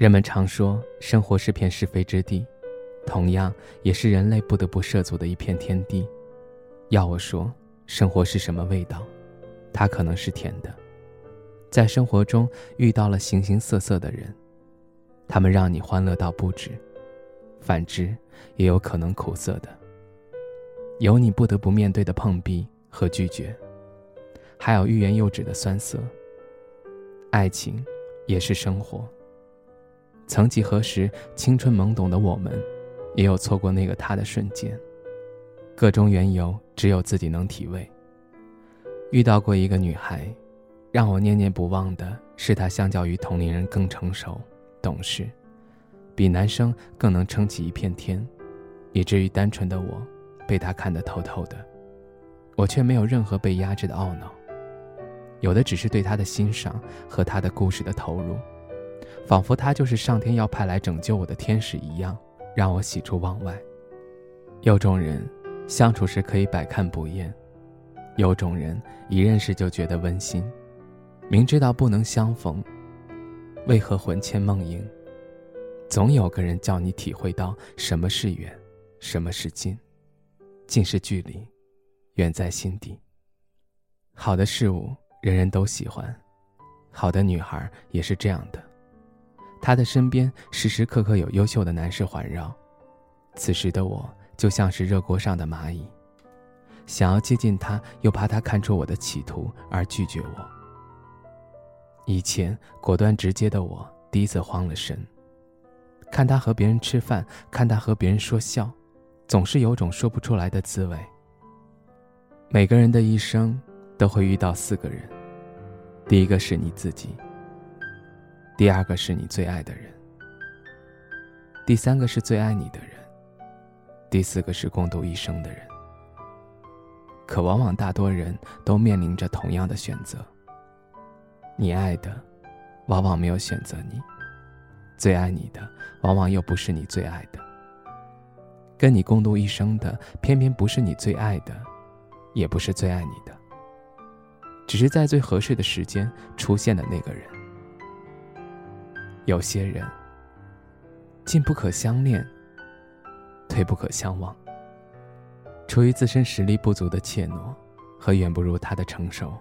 人们常说，生活是片是非之地，同样也是人类不得不涉足的一片天地。要我说，生活是什么味道？它可能是甜的，在生活中遇到了形形色色的人，他们让你欢乐到不止；反之，也有可能苦涩的，有你不得不面对的碰壁和拒绝，还有欲言又止的酸涩。爱情，也是生活。曾几何时，青春懵懂的我们，也有错过那个他的瞬间。各种缘由，只有自己能体味。遇到过一个女孩，让我念念不忘的是她相较于同龄人更成熟、懂事，比男生更能撑起一片天，以至于单纯的我，被她看得透透的。我却没有任何被压制的懊恼，有的只是对她的欣赏和她的故事的投入。仿佛他就是上天要派来拯救我的天使一样，让我喜出望外。有种人相处时可以百看不厌，有种人一认识就觉得温馨。明知道不能相逢，为何魂牵梦萦？总有个人叫你体会到什么是远，什么是近。近是距离，远在心底。好的事物人人都喜欢，好的女孩也是这样的。他的身边时时刻刻有优秀的男士环绕，此时的我就像是热锅上的蚂蚁，想要接近他，又怕他看出我的企图而拒绝我。以前果断直接的我，第一次慌了神。看他和别人吃饭，看他和别人说笑，总是有种说不出来的滋味。每个人的一生都会遇到四个人，第一个是你自己。第二个是你最爱的人，第三个是最爱你的人，第四个是共度一生的人。可往往大多人都面临着同样的选择。你爱的，往往没有选择你；最爱你的，往往又不是你最爱的。跟你共度一生的，偏偏不是你最爱的，也不是最爱你的，只是在最合适的时间出现的那个人。有些人，进不可相恋，退不可相忘。出于自身实力不足的怯懦和远不如他的成熟，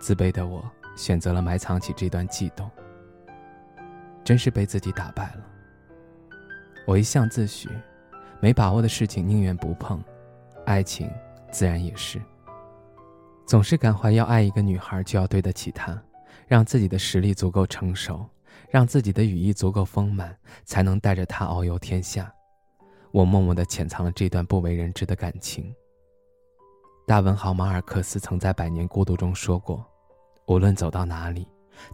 自卑的我选择了埋藏起这段悸动。真是被自己打败了。我一向自诩，没把握的事情宁愿不碰，爱情自然也是。总是感怀要爱一个女孩就要对得起她，让自己的实力足够成熟。让自己的羽翼足够丰满，才能带着它遨游天下。我默默地潜藏了这段不为人知的感情。大文豪马尔克斯曾在《百年孤独》中说过：“无论走到哪里，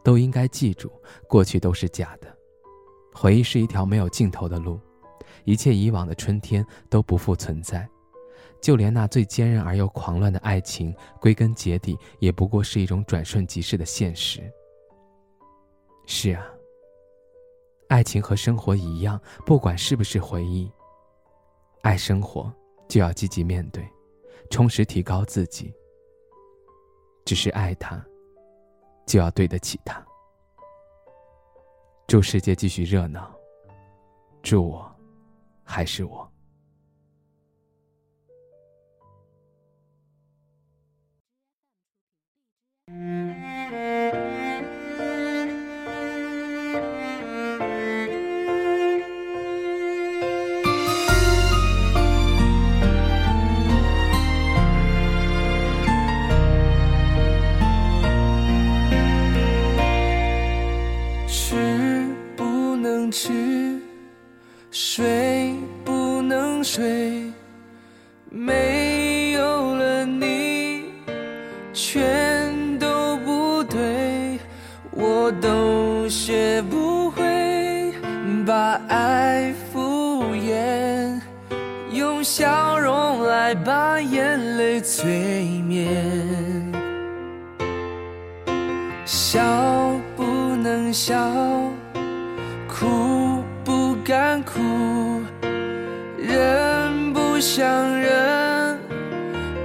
都应该记住，过去都是假的。回忆是一条没有尽头的路，一切以往的春天都不复存在，就连那最坚韧而又狂乱的爱情，归根结底也不过是一种转瞬即逝的现实。”是啊。爱情和生活一样，不管是不是回忆，爱生活就要积极面对，充实提高自己。只是爱他，就要对得起他。祝世界继续热闹，祝我还是我。没有了你，全都不对，我都学不会把。爱敷衍，用笑容来把眼泪催眠。笑不能笑，哭不敢哭，不像人，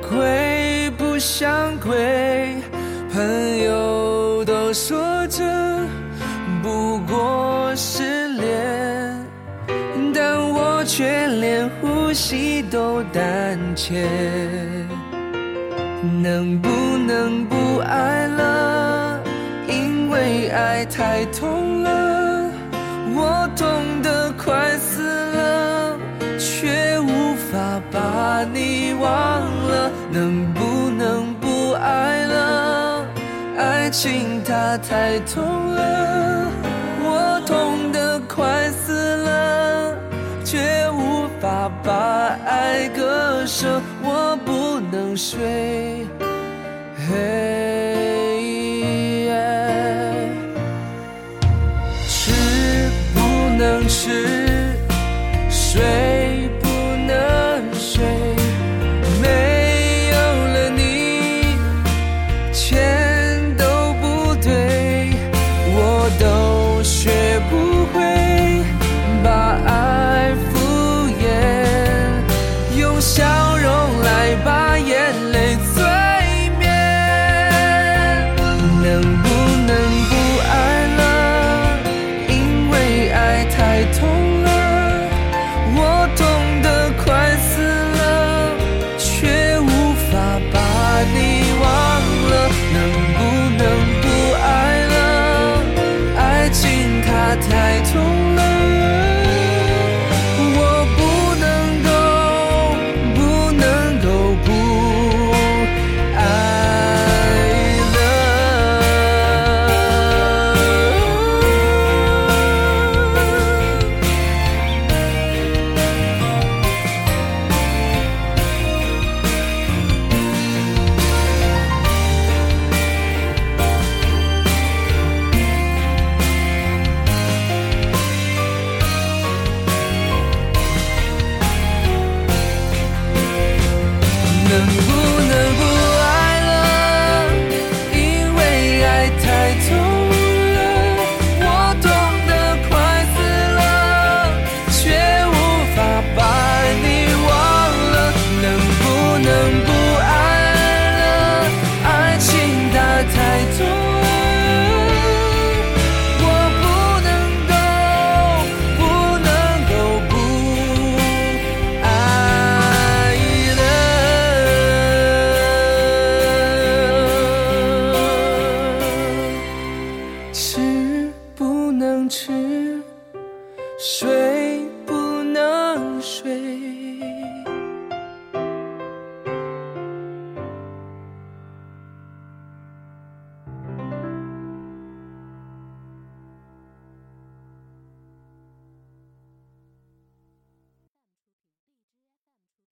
鬼不像鬼，朋友都说这不过是恋，但我却连呼吸都胆怯。能不能不爱了？因为爱太痛了，我痛得快死把你忘了。能不能不爱了？爱情它太痛了，我痛得快死了，却无法把爱割舍，我不能睡。嘿抬头